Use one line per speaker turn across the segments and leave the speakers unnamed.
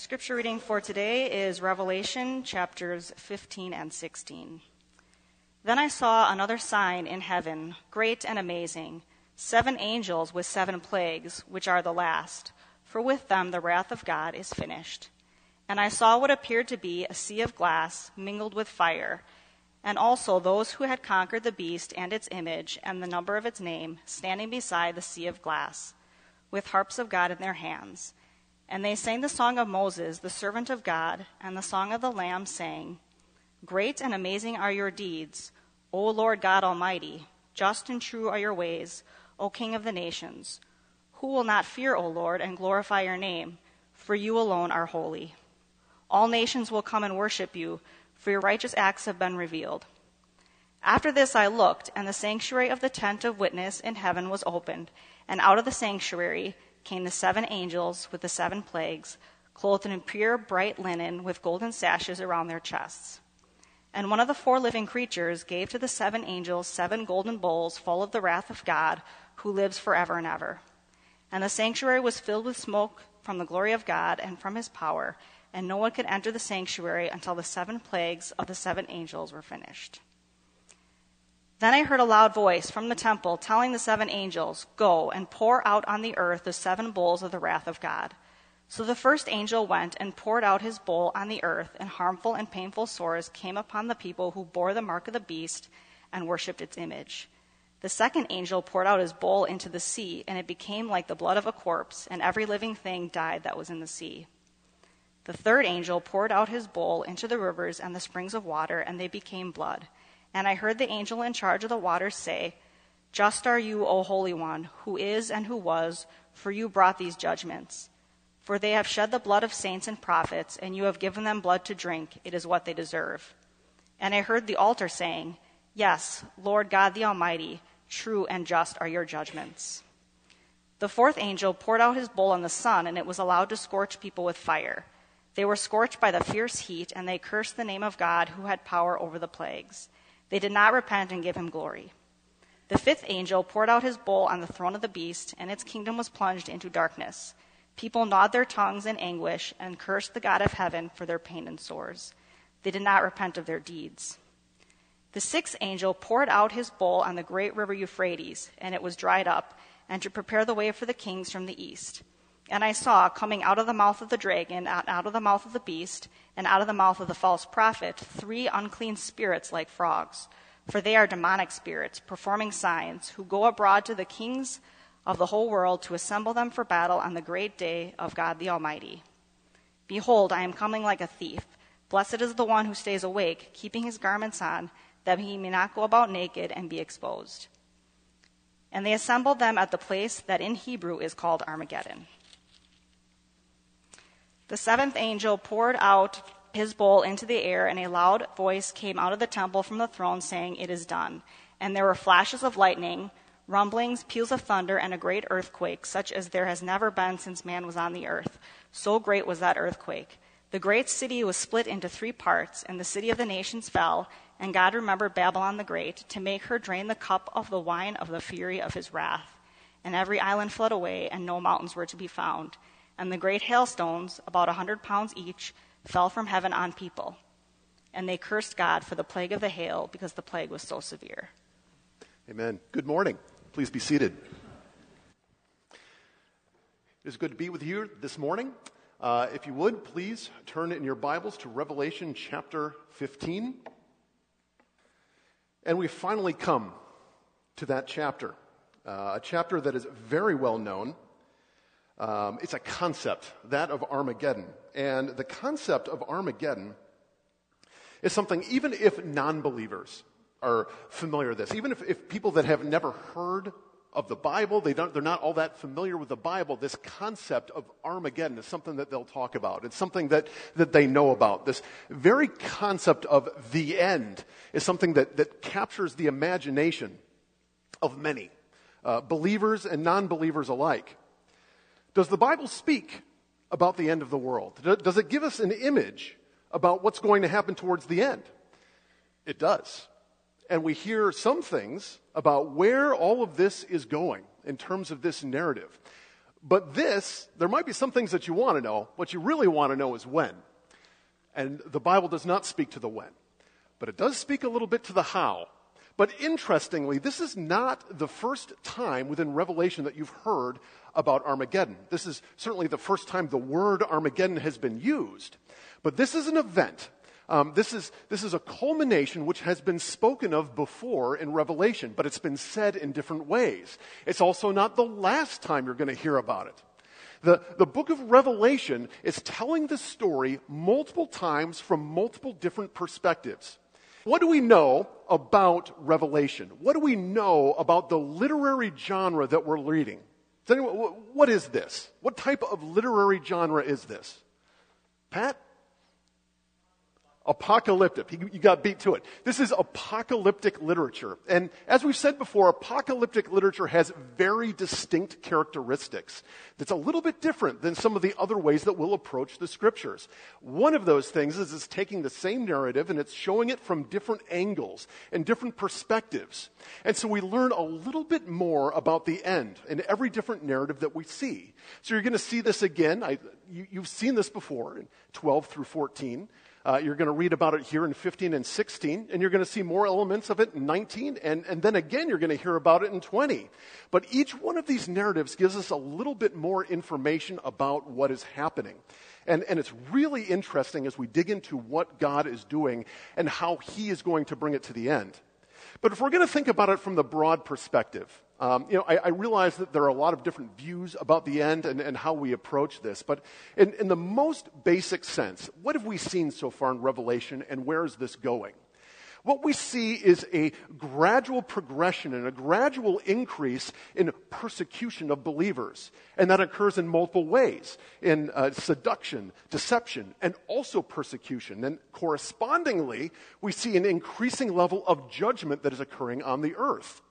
Our scripture reading for today is Revelation chapters 15 and 16. Then I saw another sign in heaven, great and amazing, seven angels with seven plagues, which are the last, for with them the wrath of God is finished. And I saw what appeared to be a sea of glass mingled with fire, and also those who had conquered the beast and its image and the number of its name, standing beside the sea of glass, with harps of God in their hands. And they sang the song of Moses, the servant of God, and the song of the Lamb, saying, Great and amazing are your deeds, O Lord God Almighty. Just and true are your ways, O King of the nations. Who will not fear, O Lord, and glorify your name? For you alone are holy. All nations will come and worship you, for your righteous acts have been revealed. After this I looked, and the sanctuary of the tent of witness in heaven was opened, and out of the sanctuary, came the seven angels with the seven plagues, clothed in pure bright linen with golden sashes around their chests. And one of the four living creatures gave to the seven angels seven golden bowls full of the wrath of God, who lives forever and ever. And the sanctuary was filled with smoke from the glory of God and from his power, and no one could enter the sanctuary until the seven plagues of the seven angels were finished. Then I heard a loud voice from the temple telling the seven angels, Go and pour out on the earth the seven bowls of the wrath of God. So the first angel went and poured out his bowl on the earth, and harmful and painful sores came upon the people who bore the mark of the beast and worshipped its image. The second angel poured out his bowl into the sea, and it became like the blood of a corpse, and every living thing died that was in the sea. The third angel poured out his bowl into the rivers and the springs of water, and they became blood. And I heard the angel in charge of the waters say, Just are you, O Holy One, who is and who was, for you brought these judgments. For they have shed the blood of saints and prophets, and you have given them blood to drink. It is what they deserve. And I heard the altar saying, Yes, Lord God the Almighty, true and just are your judgments. The fourth angel poured out his bowl on the sun, and it was allowed to scorch people with fire. They were scorched by the fierce heat, and they cursed the name of God who had power over the plagues. They did not repent and give him glory. The fifth angel poured out his bowl on the throne of the beast, and its kingdom was plunged into darkness. People gnawed their tongues in anguish and cursed the God of heaven for their pain and sores. They did not repent of their deeds. The sixth angel poured out his bowl on the great river Euphrates, and it was dried up, and to prepare the way for the kings from the east. And I saw coming out of the mouth of the dragon, out of the mouth of the beast, and out of the mouth of the false prophet, three unclean spirits like frogs. For they are demonic spirits, performing signs, who go abroad to the kings of the whole world to assemble them for battle on the great day of God the Almighty. Behold, I am coming like a thief. Blessed is the one who stays awake, keeping his garments on, that he may not go about naked and be exposed. And they assembled them at the place that in Hebrew is called Armageddon. The seventh angel poured out his bowl into the air, and a loud voice came out of the temple from the throne, saying, It is done. And there were flashes of lightning, rumblings, peals of thunder, and a great earthquake, such as there has never been since man was on the earth. So great was that earthquake. The great city was split into three parts, and the city of the nations fell, and God remembered Babylon the Great to make her drain the cup of the wine of the fury of his wrath. And every island fled away, and no mountains were to be found and the great hailstones, about a hundred pounds each, fell from heaven on people. And they cursed God for the plague of the hail because the plague was so severe.
Amen. Good morning. Please be seated. It is good to be with you this morning. Uh, if you would, please turn in your Bibles to Revelation chapter 15. And we finally come to that chapter, uh, a chapter that is very well known um, it's a concept, that of Armageddon. And the concept of Armageddon is something, even if non believers are familiar with this, even if, if people that have never heard of the Bible, they don't, they're not all that familiar with the Bible, this concept of Armageddon is something that they'll talk about. It's something that, that they know about. This very concept of the end is something that, that captures the imagination of many, uh, believers and non believers alike. Does the Bible speak about the end of the world? Does it give us an image about what's going to happen towards the end? It does. And we hear some things about where all of this is going in terms of this narrative. But this, there might be some things that you want to know. What you really want to know is when. And the Bible does not speak to the when, but it does speak a little bit to the how. But interestingly, this is not the first time within Revelation that you've heard about Armageddon. This is certainly the first time the word Armageddon has been used. But this is an event. Um, this, is, this is a culmination which has been spoken of before in Revelation, but it's been said in different ways. It's also not the last time you're going to hear about it. The, the book of Revelation is telling the story multiple times from multiple different perspectives. What do we know about Revelation? What do we know about the literary genre that we're reading? Anyone, what is this? What type of literary genre is this? Pat? Apocalyptic. You got beat to it. This is apocalyptic literature. And as we've said before, apocalyptic literature has very distinct characteristics that's a little bit different than some of the other ways that we'll approach the scriptures. One of those things is it's taking the same narrative and it's showing it from different angles and different perspectives. And so we learn a little bit more about the end in every different narrative that we see. So you're going to see this again. I, you, you've seen this before in 12 through 14. Uh, you're going to read about it here in 15 and 16, and you're going to see more elements of it in 19, and, and then again you're going to hear about it in 20. But each one of these narratives gives us a little bit more information about what is happening. And, and it's really interesting as we dig into what God is doing and how He is going to bring it to the end. But if we're going to think about it from the broad perspective, um, you know, I, I, realize that there are a lot of different views about the end and, and how we approach this, but in, in the most basic sense, what have we seen so far in Revelation and where is this going? What we see is a gradual progression and a gradual increase in persecution of believers. And that occurs in multiple ways in uh, seduction, deception, and also persecution. And correspondingly, we see an increasing level of judgment that is occurring on the earth.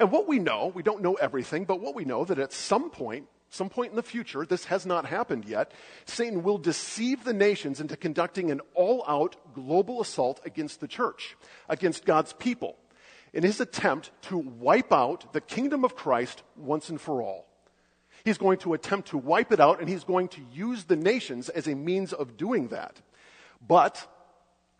And what we know, we don't know everything, but what we know that at some point, some point in the future, this has not happened yet, Satan will deceive the nations into conducting an all out global assault against the church, against God's people, in his attempt to wipe out the kingdom of Christ once and for all. He's going to attempt to wipe it out, and he's going to use the nations as a means of doing that. But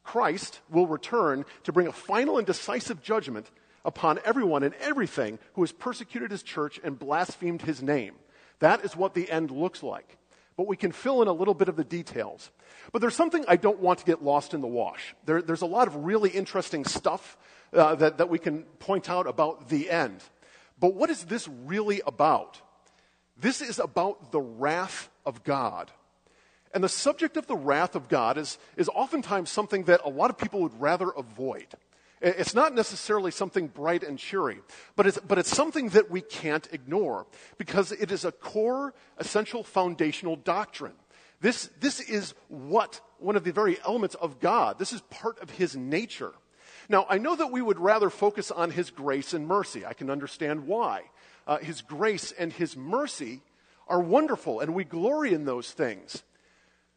Christ will return to bring a final and decisive judgment upon everyone and everything who has persecuted his church and blasphemed his name. That is what the end looks like. But we can fill in a little bit of the details. But there's something I don't want to get lost in the wash. There, there's a lot of really interesting stuff uh, that, that we can point out about the end. But what is this really about? This is about the wrath of God. And the subject of the wrath of God is, is oftentimes something that a lot of people would rather avoid. It's not necessarily something bright and cheery, but it's, but it's something that we can't ignore because it is a core, essential, foundational doctrine. This, this is what, one of the very elements of God, this is part of His nature. Now, I know that we would rather focus on His grace and mercy. I can understand why. Uh, his grace and His mercy are wonderful, and we glory in those things.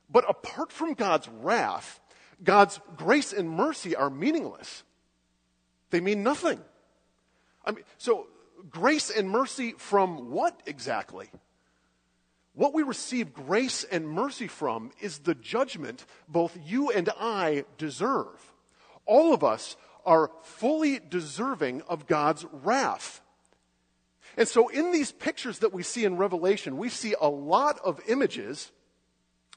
But apart from God's wrath, God's grace and mercy are meaningless. They mean nothing. I mean, so grace and mercy from what exactly? What we receive grace and mercy from is the judgment both you and I deserve. All of us are fully deserving of God's wrath. And so, in these pictures that we see in Revelation, we see a lot of images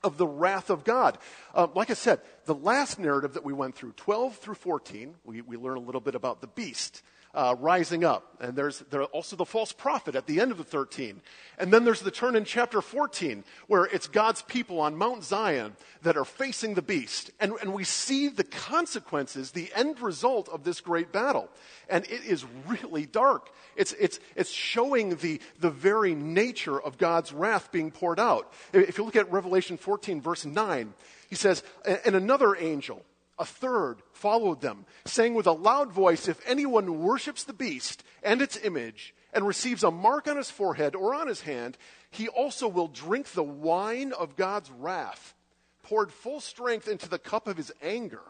of the wrath of God. Uh, like I said, the last narrative that we went through, 12 through 14, we, we learn a little bit about the beast. Uh, rising up. And there's, there's also the false prophet at the end of the 13. And then there's the turn in chapter 14, where it's God's people on Mount Zion that are facing the beast. And, and we see the consequences, the end result of this great battle. And it is really dark. It's, it's, it's showing the, the very nature of God's wrath being poured out. If you look at Revelation 14, verse 9, he says, And another angel, a third followed them, saying with a loud voice, If anyone worships the beast and its image and receives a mark on his forehead or on his hand, he also will drink the wine of God's wrath, poured full strength into the cup of his anger.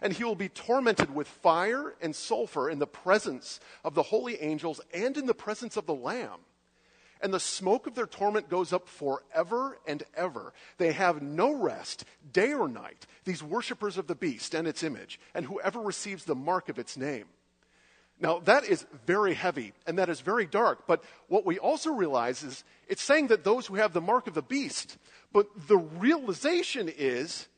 And he will be tormented with fire and sulfur in the presence of the holy angels and in the presence of the Lamb and the smoke of their torment goes up forever and ever. They have no rest, day or night, these worshippers of the beast and its image, and whoever receives the mark of its name. Now, that is very heavy and that is very dark, but what we also realize is it's saying that those who have the mark of the beast, but the realization is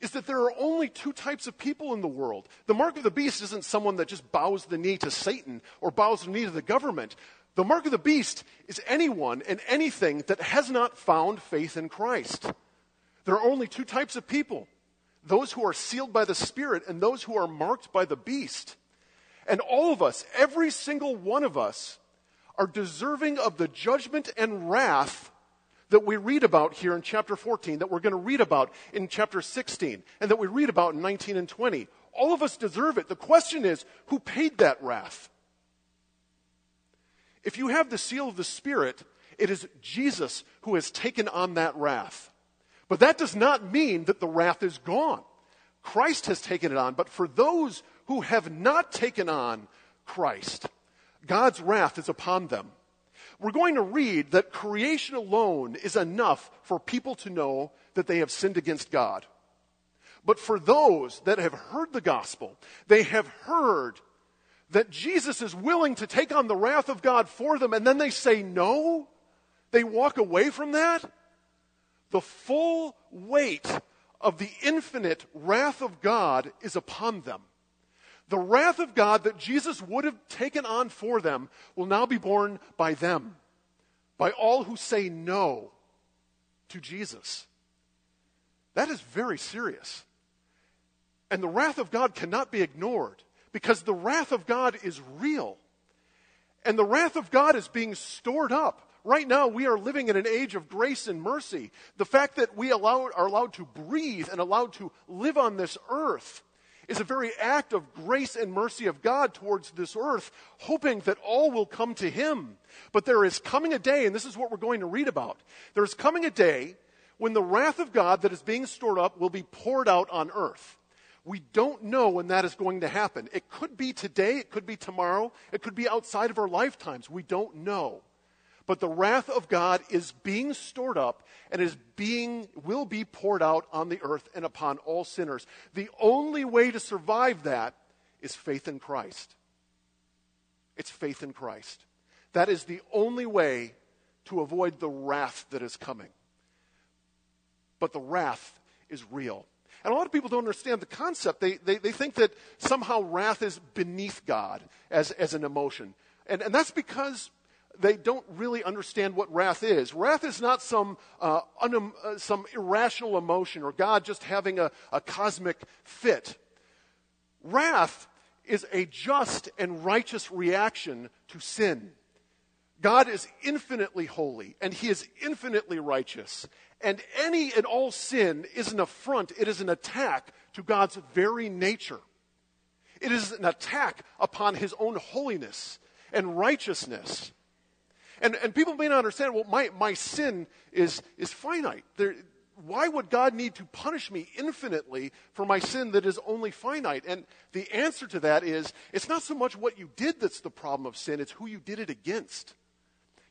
is that there are only two types of people in the world. The mark of the beast isn't someone that just bows the knee to Satan or bows the knee to the government. The mark of the beast is anyone and anything that has not found faith in Christ. There are only two types of people those who are sealed by the Spirit and those who are marked by the beast. And all of us, every single one of us, are deserving of the judgment and wrath that we read about here in chapter 14, that we're going to read about in chapter 16, and that we read about in 19 and 20. All of us deserve it. The question is, who paid that wrath? If you have the seal of the Spirit, it is Jesus who has taken on that wrath. But that does not mean that the wrath is gone. Christ has taken it on. But for those who have not taken on Christ, God's wrath is upon them. We're going to read that creation alone is enough for people to know that they have sinned against God. But for those that have heard the gospel, they have heard that Jesus is willing to take on the wrath of God for them, and then they say no, they walk away from that, the full weight of the infinite wrath of God is upon them. The wrath of God that Jesus would have taken on for them will now be borne by them, by all who say no to Jesus. That is very serious. And the wrath of God cannot be ignored because the wrath of God is real. And the wrath of God is being stored up. Right now, we are living in an age of grace and mercy. The fact that we allow, are allowed to breathe and allowed to live on this earth is a very act of grace and mercy of God towards this earth, hoping that all will come to Him. But there is coming a day, and this is what we're going to read about. There is coming a day when the wrath of God that is being stored up will be poured out on earth. We don't know when that is going to happen. It could be today, it could be tomorrow, it could be outside of our lifetimes. We don't know. But the wrath of God is being stored up and is being will be poured out on the earth and upon all sinners. The only way to survive that is faith in Christ. It's faith in Christ. That is the only way to avoid the wrath that is coming. But the wrath is real. And a lot of people don't understand the concept. They, they, they think that somehow wrath is beneath God as, as an emotion. And, and that's because they don't really understand what wrath is. Wrath is not some, uh, un, uh, some irrational emotion or God just having a, a cosmic fit. Wrath is a just and righteous reaction to sin. God is infinitely holy and he is infinitely righteous. And any and all sin is an affront, it is an attack to God's very nature. It is an attack upon his own holiness and righteousness. And, and people may not understand, well, my, my sin is, is finite. There, why would God need to punish me infinitely for my sin that is only finite? And the answer to that is it's not so much what you did that's the problem of sin, it's who you did it against.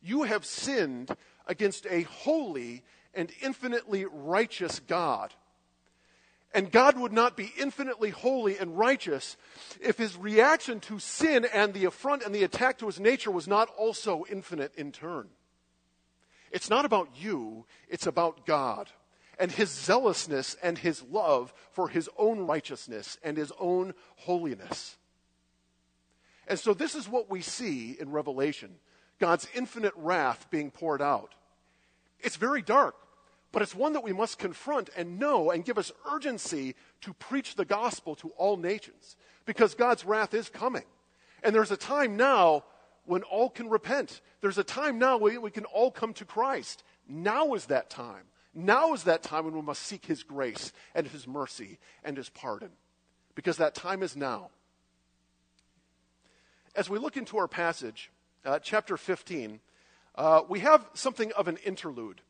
You have sinned against a holy and infinitely righteous God. And God would not be infinitely holy and righteous if his reaction to sin and the affront and the attack to his nature was not also infinite in turn. It's not about you, it's about God and his zealousness and his love for his own righteousness and his own holiness. And so this is what we see in Revelation God's infinite wrath being poured out. It's very dark, but it's one that we must confront and know and give us urgency to preach the gospel to all nations because God's wrath is coming. And there's a time now when all can repent. There's a time now when we can all come to Christ. Now is that time. Now is that time when we must seek His grace and His mercy and His pardon because that time is now. As we look into our passage, uh, chapter 15, uh, we have something of an interlude.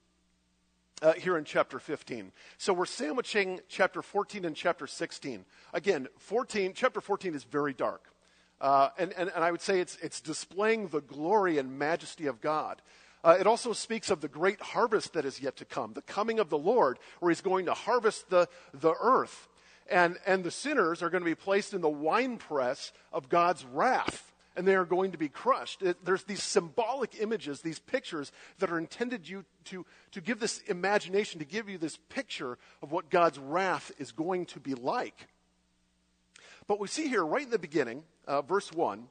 Uh, here in chapter 15. So we're sandwiching chapter 14 and chapter 16. Again, 14, chapter 14 is very dark. Uh, and, and, and, I would say it's, it's displaying the glory and majesty of God. Uh, it also speaks of the great harvest that is yet to come, the coming of the Lord, where he's going to harvest the, the earth. And, and the sinners are going to be placed in the winepress of God's wrath and they are going to be crushed. It, there's these symbolic images, these pictures that are intended you to, to give this imagination, to give you this picture of what God's wrath is going to be like. But we see here, right in the beginning, uh, verse 1,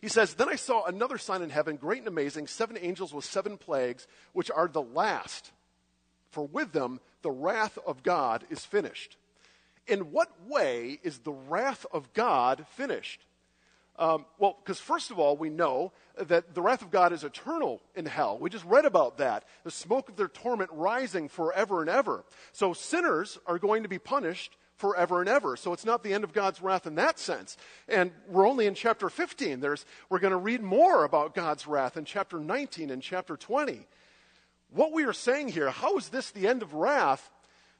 he says, Then I saw another sign in heaven, great and amazing, seven angels with seven plagues, which are the last. For with them the wrath of God is finished. In what way is the wrath of God finished? Um, well, because first of all, we know that the wrath of God is eternal in hell. We just read about that. The smoke of their torment rising forever and ever. So sinners are going to be punished forever and ever. So it's not the end of God's wrath in that sense. And we're only in chapter 15. There's, we're going to read more about God's wrath in chapter 19 and chapter 20. What we are saying here, how is this the end of wrath?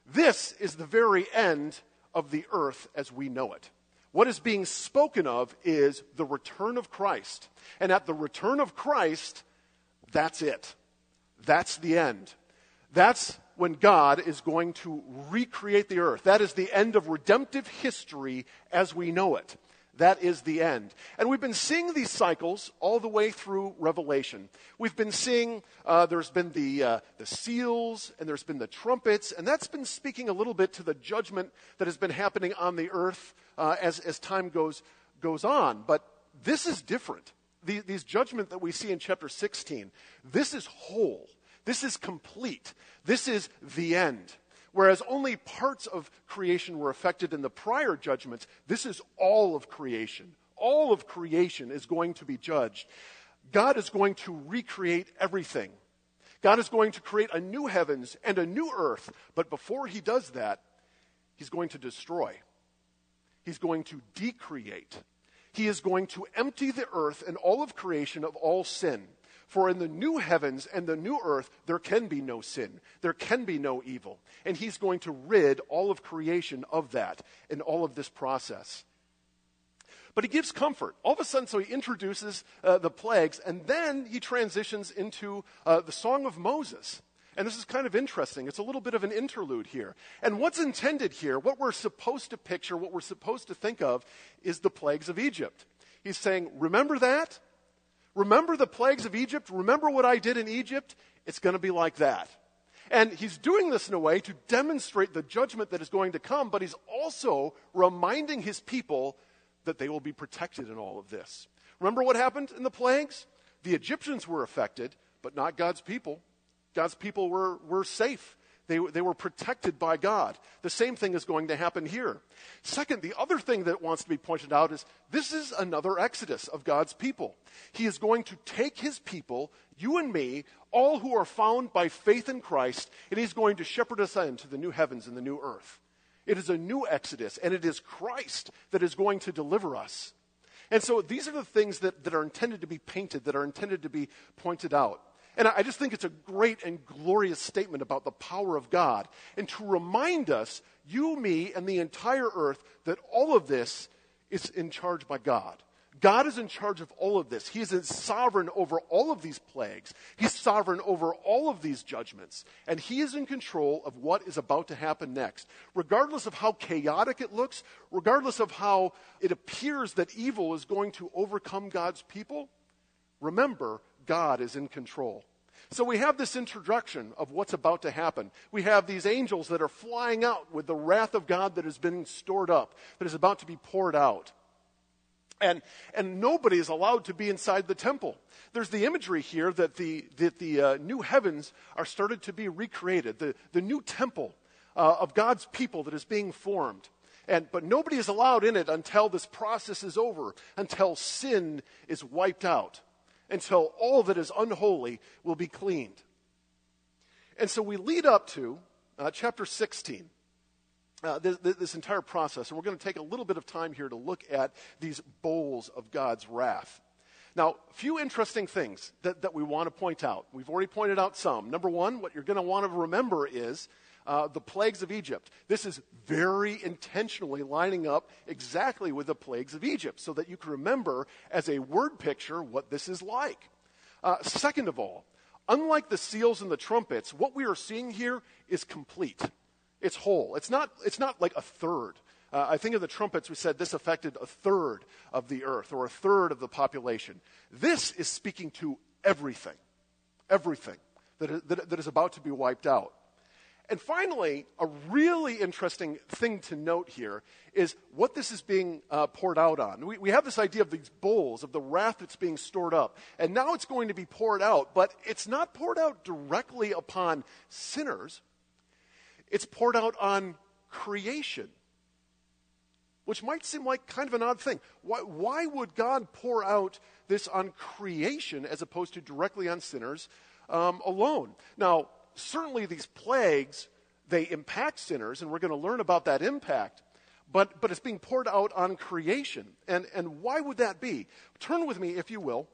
This is the very end of the earth as we know it. What is being spoken of is the return of Christ. And at the return of Christ, that's it. That's the end. That's when God is going to recreate the earth. That is the end of redemptive history as we know it. That is the end. And we've been seeing these cycles all the way through Revelation. We've been seeing, uh, there's been the, uh, the seals and there's been the trumpets, and that's been speaking a little bit to the judgment that has been happening on the earth uh, as, as time goes, goes on. But this is different. The, these judgment that we see in chapter 16, this is whole. This is complete. This is the end. Whereas only parts of creation were affected in the prior judgments, this is all of creation. All of creation is going to be judged. God is going to recreate everything. God is going to create a new heavens and a new earth. But before he does that, he's going to destroy. He's going to decreate. He is going to empty the earth and all of creation of all sin. For in the new heavens and the new earth, there can be no sin. There can be no evil. And he's going to rid all of creation of that in all of this process. But he gives comfort. All of a sudden, so he introduces uh, the plagues, and then he transitions into uh, the Song of Moses. And this is kind of interesting. It's a little bit of an interlude here. And what's intended here, what we're supposed to picture, what we're supposed to think of, is the plagues of Egypt. He's saying, Remember that? Remember the plagues of Egypt? Remember what I did in Egypt? It's going to be like that. And he's doing this in a way to demonstrate the judgment that is going to come, but he's also reminding his people that they will be protected in all of this. Remember what happened in the plagues? The Egyptians were affected, but not God's people. God's people were, were safe. They, they were protected by God. The same thing is going to happen here. Second, the other thing that wants to be pointed out is this is another exodus of God's people. He is going to take his people, you and me, all who are found by faith in Christ, and he's going to shepherd us into the new heavens and the new earth. It is a new exodus, and it is Christ that is going to deliver us. And so these are the things that, that are intended to be painted, that are intended to be pointed out. And I just think it's a great and glorious statement about the power of God. And to remind us, you, me, and the entire earth, that all of this is in charge by God. God is in charge of all of this. He is sovereign over all of these plagues. He's sovereign over all of these judgments. And He is in control of what is about to happen next. Regardless of how chaotic it looks, regardless of how it appears that evil is going to overcome God's people, remember, God is in control. So we have this introduction of what's about to happen. We have these angels that are flying out with the wrath of God that has been stored up, that is about to be poured out. And, and nobody is allowed to be inside the temple. There's the imagery here that the, that the uh, new heavens are started to be recreated, the, the new temple uh, of God's people that is being formed. And, but nobody is allowed in it until this process is over, until sin is wiped out, until all that is unholy will be cleaned. And so we lead up to uh, chapter 16 uh, this, this, entire process. And we're going to take a little bit of time here to look at these bowls of God's wrath. Now, a few interesting things that, that we want to point out. We've already pointed out some. Number one, what you're going to want to remember is uh, the plagues of Egypt. This is very intentionally lining up exactly with the plagues of Egypt so that you can remember as a word picture what this is like. Uh, second of all, unlike the seals and the trumpets, what we are seeing here is complete. It's whole. It's not, it's not like a third. Uh, I think of the trumpets, we said this affected a third of the earth or a third of the population. This is speaking to everything, everything that that, that is about to be wiped out. And finally, a really interesting thing to note here is what this is being uh, poured out on. We, we have this idea of these bowls, of the wrath that's being stored up. And now it's going to be poured out, but it's not poured out directly upon sinners, it's poured out on creation, which might seem like kind of an odd thing. Why, why would God pour out this on creation as opposed to directly on sinners um, alone? Now, certainly these plagues, they impact sinners, and we're going to learn about that impact. But, but it's being poured out on creation. And, and why would that be? Turn with me, if you will,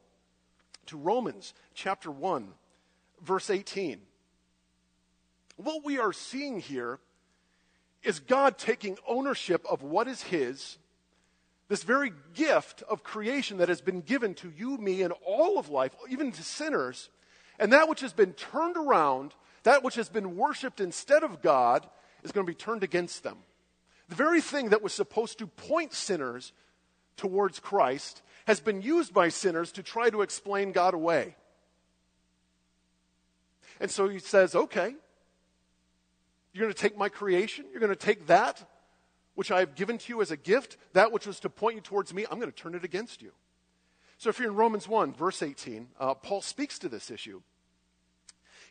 to Romans chapter 1, verse 18 what we are seeing here is God taking ownership of what is His, this very gift of creation that has been given to you, me, and all of life, even to sinners, and that which has been turned around, that which has been worshiped instead of God, is going to be turned against them. The very thing that was supposed to point sinners towards Christ has been used by sinners to try to explain God away. And so he says, okay, you're going to take my creation. You're going to take that which I have given to you as a gift, that which was to point you towards me. I'm going to turn it against you. So if you're in Romans 1, verse 18, uh, Paul speaks to this issue.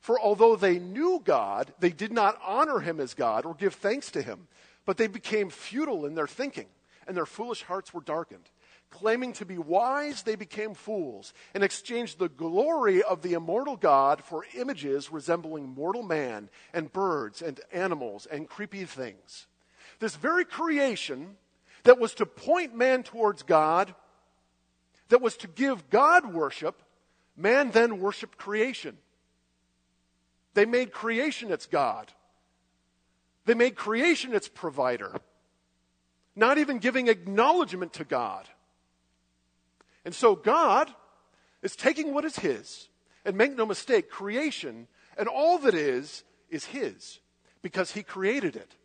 For although they knew God, they did not honor him as God or give thanks to him, but they became futile in their thinking, and their foolish hearts were darkened. Claiming to be wise, they became fools and exchanged the glory of the immortal God for images resembling mortal man and birds and animals and creepy things. This very creation that was to point man towards God, that was to give God worship, man then worshiped creation. They made creation its God. They made creation its provider, not even giving acknowledgement to God. And so God is taking what is His, and make no mistake, creation and all that is, is His because He created it.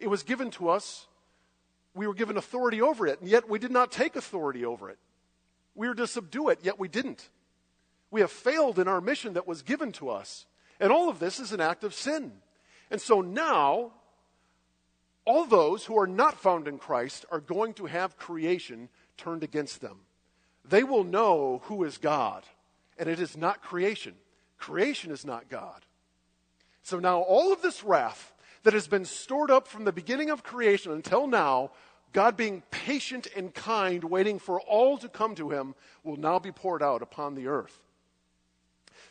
It was given to us. We were given authority over it, and yet we did not take authority over it. We were to subdue it, yet we didn't. We have failed in our mission that was given to us. And all of this is an act of sin. And so now, all those who are not found in Christ are going to have creation turned against them they will know who is God. And it is not creation. Creation is not God. So now all of this wrath that has been stored up from the beginning of creation until now, God being patient and kind, waiting for all to come to him, will now be poured out upon the earth.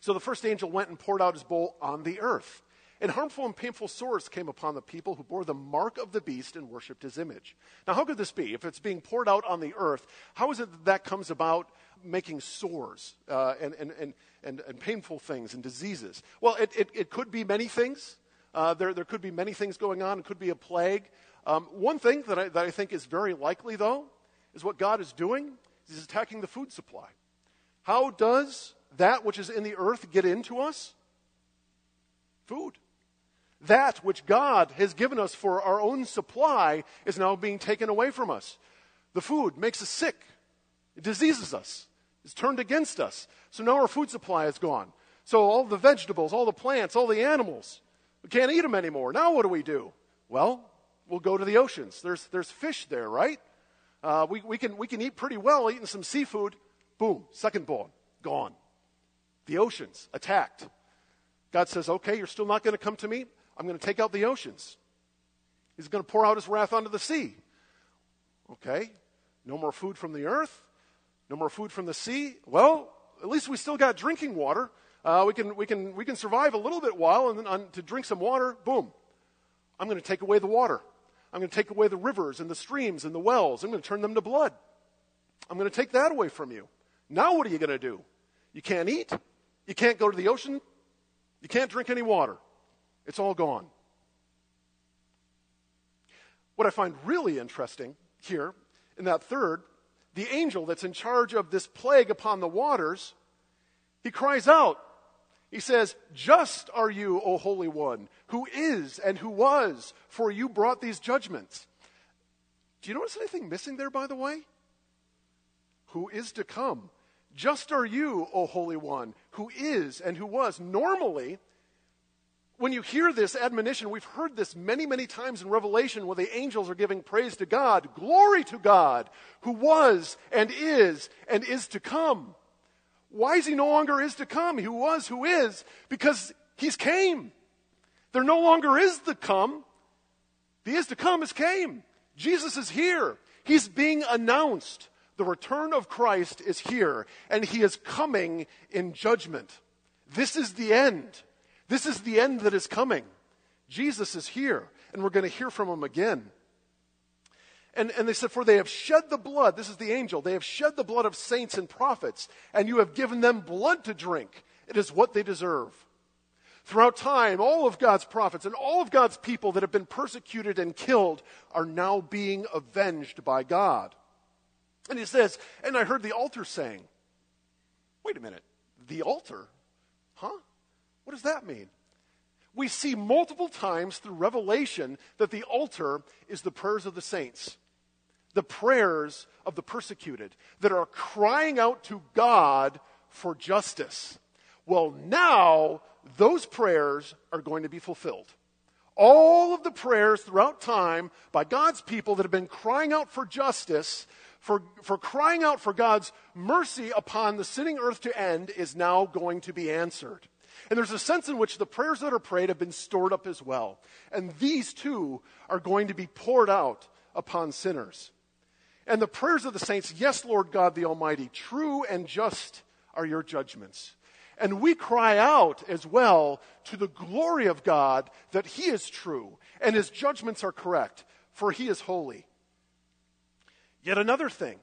So the first angel went and poured out his bowl on the earth. And harmful and painful sores came upon the people who bore the mark of the beast and worshiped his image. Now, how could this be? If it's being poured out on the earth, how is it that that comes about making sores uh, and, and, and, and, and painful things and diseases? Well, it, it, it could be many things. Uh, there, there could be many things going on. It could be a plague. Um, one thing that I, that I think is very likely, though, is what God is doing is attacking the food supply. How does that which is in the earth get into us? Food. That which God has given us for our own supply is now being taken away from us. The food makes us sick, it diseases us, it's turned against us. So now our food supply is gone. So all the vegetables, all the plants, all the animals, we can't eat them anymore. Now what do we do? Well, we'll go to the oceans. There's, there's fish there, right? Uh, we, we, can, we can eat pretty well eating some seafood. Boom, second born, gone. The oceans attacked. God says, okay, you're still not going to come to me. I'm going to take out the oceans. He's going to pour out his wrath onto the sea. Okay, no more food from the earth, no more food from the sea. Well, at least we still got drinking water. Uh, we, can, we, can, we can survive a little bit while, and then on, to drink some water, boom. I'm going to take away the water. I'm going to take away the rivers and the streams and the wells. I'm going to turn them to blood. I'm going to take that away from you. Now, what are you going to do? You can't eat. You can't go to the ocean. You can't drink any water. It's all gone. What I find really interesting here in that third, the angel that's in charge of this plague upon the waters, he cries out. He says, Just are you, O Holy One, who is and who was, for you brought these judgments. Do you notice anything missing there, by the way? Who is to come. Just are you, O Holy One, who is and who was. Normally, when you hear this admonition, we've heard this many, many times in Revelation where the angels are giving praise to God, glory to God, who was and is and is to come. Why is he no longer is to come? Who was, who is? Because he's came. There no longer is the come. The is to come is came. Jesus is here. He's being announced. The return of Christ is here, and he is coming in judgment. This is the end. This is the end that is coming. Jesus is here, and we're going to hear from him again. And, and they said, For they have shed the blood, this is the angel, they have shed the blood of saints and prophets, and you have given them blood to drink. It is what they deserve. Throughout time, all of God's prophets and all of God's people that have been persecuted and killed are now being avenged by God. And he says, And I heard the altar saying, Wait a minute, the altar? Huh? What does that mean? We see multiple times through Revelation that the altar is the prayers of the saints, the prayers of the persecuted that are crying out to God for justice. Well, now those prayers are going to be fulfilled. All of the prayers throughout time by God's people that have been crying out for justice, for, for crying out for God's mercy upon the sinning earth to end, is now going to be answered. And there's a sense in which the prayers that are prayed have been stored up as well. And these too are going to be poured out upon sinners. And the prayers of the saints, yes, Lord God the Almighty, true and just are your judgments. And we cry out as well to the glory of God that He is true and His judgments are correct, for He is holy. Yet another thing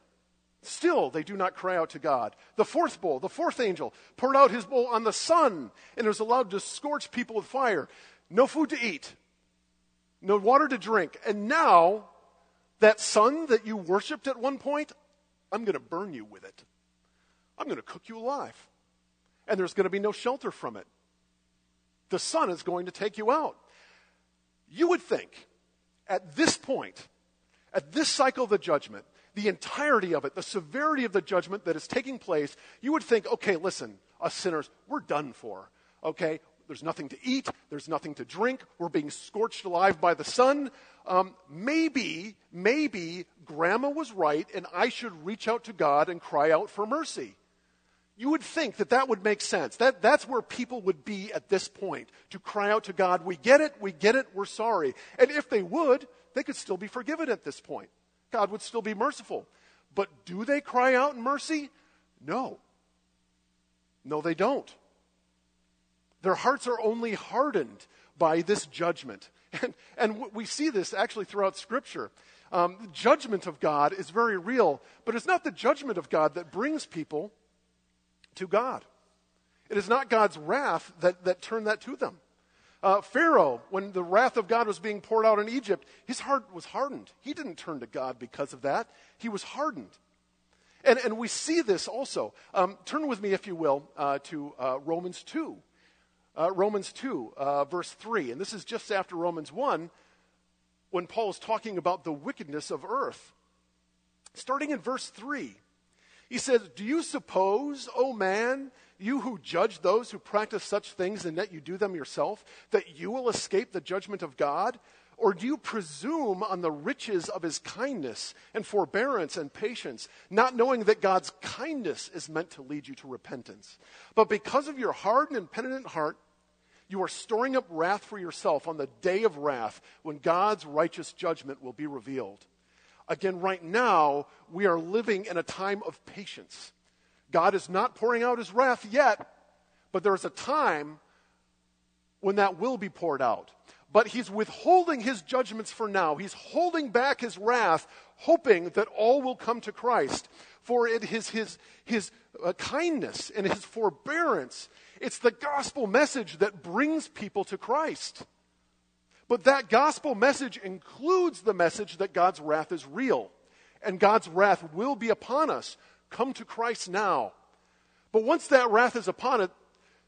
Still, they do not cry out to God. The fourth bowl, the fourth angel, poured out his bowl on the sun and it was allowed to scorch people with fire. No food to eat, no water to drink. And now, that sun that you worshiped at one point, I'm going to burn you with it. I'm going to cook you alive. And there's going to be no shelter from it. The sun is going to take you out. You would think, at this point, at this cycle of the judgment, the entirety of it, the severity of the judgment that is taking place, you would think, okay, listen, us sinners, we're done for. Okay? There's nothing to eat, there's nothing to drink, we're being scorched alive by the sun. Um, maybe, maybe grandma was right and I should reach out to God and cry out for mercy. You would think that that would make sense. That, that's where people would be at this point to cry out to God, We get it, we get it, we're sorry. And if they would, they could still be forgiven at this point. God would still be merciful. But do they cry out in mercy? No. No, they don't. Their hearts are only hardened by this judgment. And, and we see this actually throughout Scripture. Um, the judgment of God is very real, but it's not the judgment of God that brings people to God. It is not God's wrath that, that turned that to them. Uh, Pharaoh, when the wrath of God was being poured out in Egypt, his heart was hardened. He didn't turn to God because of that, he was hardened. And, and we see this also. Um, turn with me, if you will, uh, to uh, Romans 2. Uh, Romans 2, uh, verse 3. And this is just after Romans 1 when Paul is talking about the wickedness of earth. Starting in verse 3, he says, Do you suppose, O man, you who judge those who practice such things and yet you do them yourself, that you will escape the judgment of God? Or do you presume on the riches of his kindness and forbearance and patience, not knowing that God's kindness is meant to lead you to repentance? But because of your hard and impenitent heart, you are storing up wrath for yourself on the day of wrath when God's righteous judgment will be revealed. Again, right now, we are living in a time of patience. God is not pouring out his wrath yet, but there is a time when that will be poured out. But he's withholding his judgments for now. He's holding back his wrath, hoping that all will come to Christ. For it is his, his uh, kindness and his forbearance. It's the gospel message that brings people to Christ. But that gospel message includes the message that God's wrath is real and God's wrath will be upon us. Come to Christ now. But once that wrath is upon it,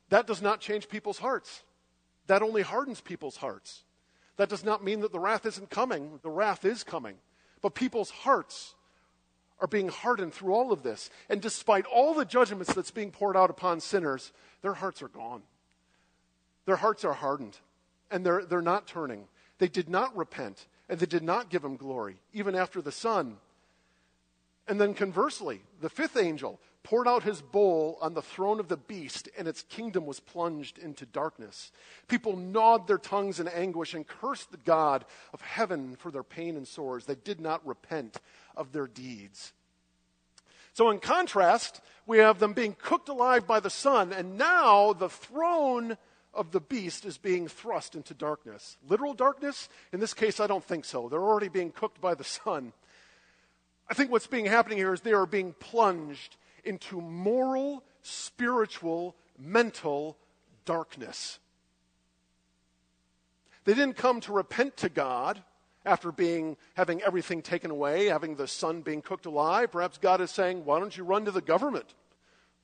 that does not change people's hearts. That only hardens people's hearts. That does not mean that the wrath isn't coming. The wrath is coming. But people's hearts are being hardened through all of this. And despite all the judgments that's being poured out upon sinners, their hearts are gone. Their hearts are hardened and they're, they're not turning. They did not repent, and they did not give him glory, even after the sun. And then conversely, the fifth angel poured out his bowl on the throne of the beast, and its kingdom was plunged into darkness. People gnawed their tongues in anguish and cursed the God of heaven for their pain and sores. They did not repent of their deeds. So, in contrast, we have them being cooked alive by the sun, and now the throne of the beast is being thrust into darkness. Literal darkness? In this case, I don't think so. They're already being cooked by the sun. I think what's being happening here is they are being plunged into moral, spiritual, mental darkness. They didn't come to repent to God after being having everything taken away, having the sun being cooked alive. Perhaps God is saying, "Why don't you run to the government?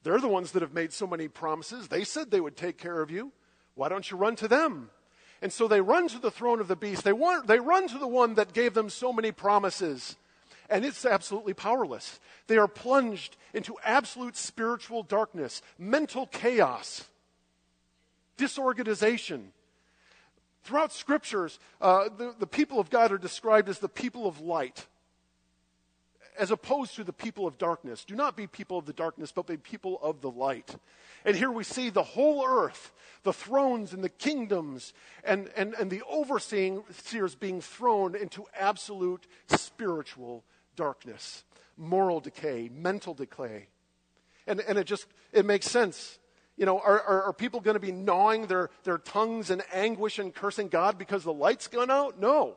They're the ones that have made so many promises. They said they would take care of you." Why don't you run to them? And so they run to the throne of the beast. They, want, they run to the one that gave them so many promises. And it's absolutely powerless. They are plunged into absolute spiritual darkness, mental chaos, disorganization. Throughout scriptures, uh, the, the people of God are described as the people of light as opposed to the people of darkness. Do not be people of the darkness, but be people of the light. And here we see the whole earth, the thrones and the kingdoms, and, and, and the overseers being thrown into absolute spiritual darkness, moral decay, mental decay. And, and it just, it makes sense. You know, are, are, are people going to be gnawing their, their tongues in anguish and cursing God because the light's gone out? No.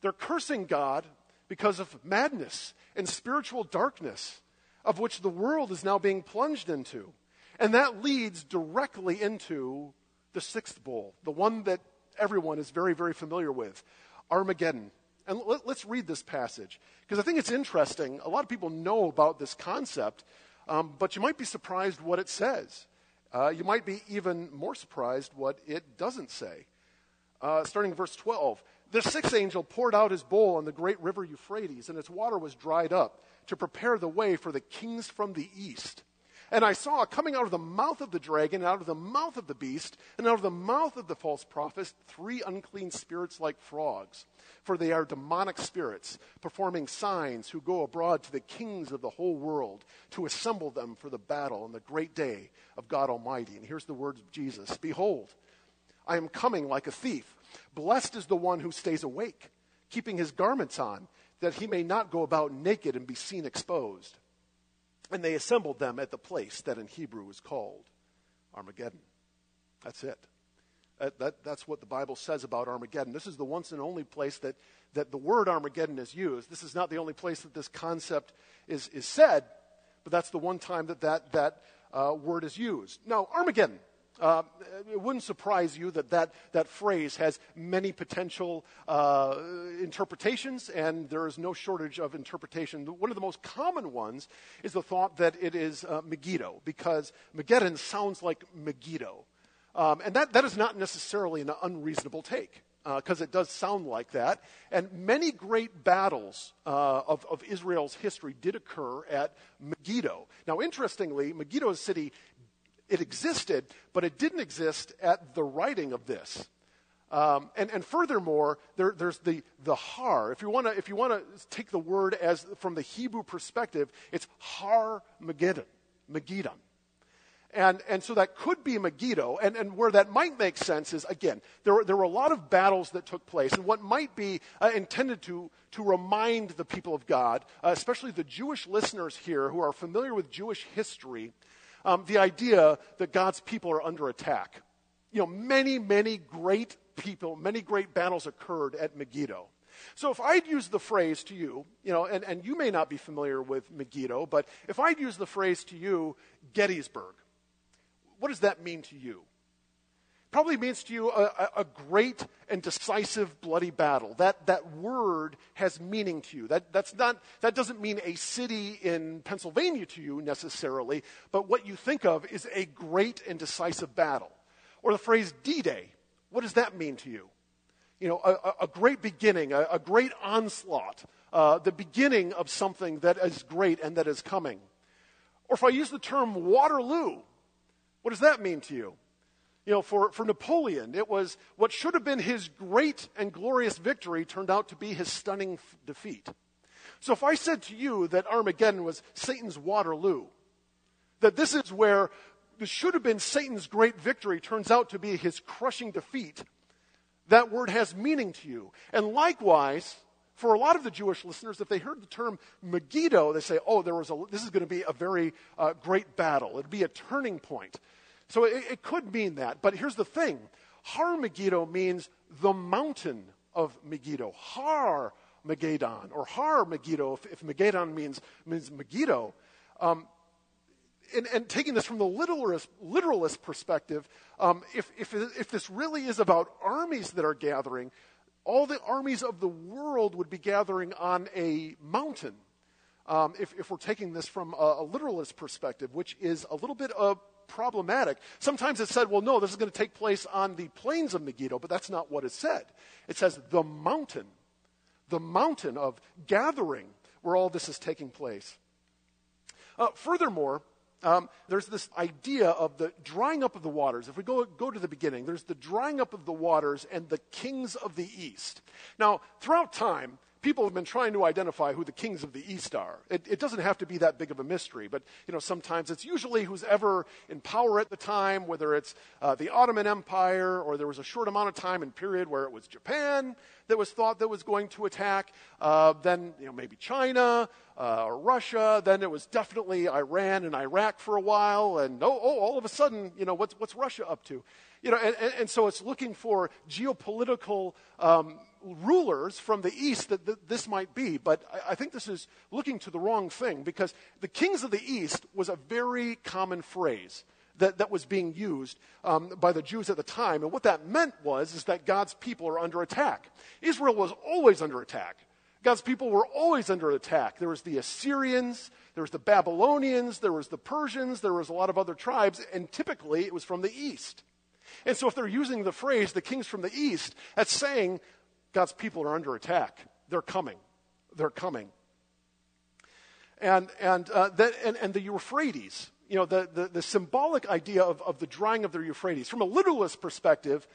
They're cursing God because of madness and spiritual darkness of which the world is now being plunged into. And that leads directly into the sixth bowl, the one that everyone is very, very familiar with Armageddon. And let, us read this passage because I think it's interesting. A lot of people know about this concept, um, but you might be surprised what it says. Uh, you might be even more surprised what it doesn't say. Uh, starting verse 12 the sixth angel poured out his bowl on the great river Euphrates, and its water was dried up to prepare the way for the kings from the east. And I saw coming out of the mouth of the dragon, out of the mouth of the beast, and out of the mouth of the false prophet, three unclean spirits like frogs. For they are demonic spirits, performing signs, who go abroad to the kings of the whole world to assemble them for the battle on the great day of God Almighty. And here's the words of Jesus Behold, I am coming like a thief. Blessed is the one who stays awake, keeping his garments on, that he may not go about naked and be seen exposed. And they assembled them at the place that in Hebrew is called Armageddon. That's it. That, that, that's what the Bible says about Armageddon. This is the once and only place that, that the word Armageddon is used. This is not the only place that this concept is, is said, but that's the one time that that, that uh, word is used. Now, Armageddon. Uh, it wouldn't surprise you that that, that phrase has many potential uh, interpretations, and there is no shortage of interpretation. One of the most common ones is the thought that it is uh, Megiddo, because Megiddo sounds like Megiddo. Um, and that, that is not necessarily an unreasonable take because uh, it does sound like that. And many great battles uh, of, of, Israel's history did occur at Megiddo. Now, interestingly, Megiddo is a city, it existed, but it didn't exist at the writing of this. Um, and, and, furthermore, there, there's the, the har. If you want to if you want to take the word as from the Hebrew perspective, it's har Megiddo, Megiddo. And, and so that could be Megiddo. And, and where that might make sense is, again, there were, there were a lot of battles that took place. And what might be uh, intended to, to remind the people of God, uh, especially the Jewish listeners here who are familiar with Jewish history, um, the idea that God's people are under attack. You know, many, many great people, many great battles occurred at Megiddo. So if I'd use the phrase to you, you know, and, and you may not be familiar with Megiddo, but if I'd use the phrase to you, Gettysburg, what does that mean to you? Probably means to you a, a, great and decisive bloody battle. That, that word has meaning to you. That, that's not, that doesn't mean a city in Pennsylvania to you necessarily, but what you think of is a great and decisive battle. Or the phrase D Day. What does that mean to you? You know, a, a great beginning, a, a great onslaught, uh, the beginning of something that is great and that is coming. Or if I use the term Waterloo, what does that mean to you? You know, for, for Napoleon, it was what should have been his great and glorious victory turned out to be his stunning f- defeat. So if I said to you that Armageddon was Satan's Waterloo, that this is where this should have been Satan's great victory turns out to be his crushing defeat, that word has meaning to you. And likewise, for a lot of the Jewish listeners, if they heard the term Megiddo, they say, oh, there was a, this is going to be a very uh, great battle. It'd be a turning point. So it, it could mean that. But here's the thing Har Megiddo means the mountain of Megiddo. Har Megiddon, or Har Megiddo, if, if means, means Megiddo. Um, and, and, taking this from the literalist, literalist perspective, um, if, if, if this really is about armies that are gathering, all the armies of the world would be gathering on a mountain. Um, if, if, we're taking this from a, a, literalist perspective, which is a little bit uh, problematic. Sometimes it's said, well, no, this is going to take place on the plains of Megiddo, but that's not what it said. It says the mountain, the mountain of gathering where all this is taking place. Uh, furthermore, um, there's this idea of the drying up of the waters. If we go, go to the beginning, there's the drying up of the waters and the kings of the east. Now, throughout time, people have been trying to identify who the kings of the East are. It, it, doesn't have to be that big of a mystery, but you know sometimes it's usually who's ever in power at the time, whether it's uh, the Ottoman Empire or there was a short amount of time and period where it was Japan that was thought that was going to attack. Uh, then you know maybe China uh, or Russia. Then it was definitely Iran and Iraq for a while, and oh, oh all of a sudden you know what's what's Russia up to? You know, and, and, and so it's looking for geopolitical. Um, rulers from the east that th- this might be, but I, I, think this is looking to the wrong thing because the kings of the east was a very common phrase that, that was being used um, by the Jews at the time. And what that meant was is that God's people are under attack. Israel was always under attack. God's people were always under attack. There was the Assyrians, there was the Babylonians, there was the Persians, there was a lot of other tribes, and typically it was from the east. And so if they're using the phrase the kings from the east, that's saying God's people are under attack. They're coming. They're coming. And, and, uh, and, and the Euphrates, you know, the, the, the, symbolic idea of, of the drying of the Euphrates, from a literalist perspective,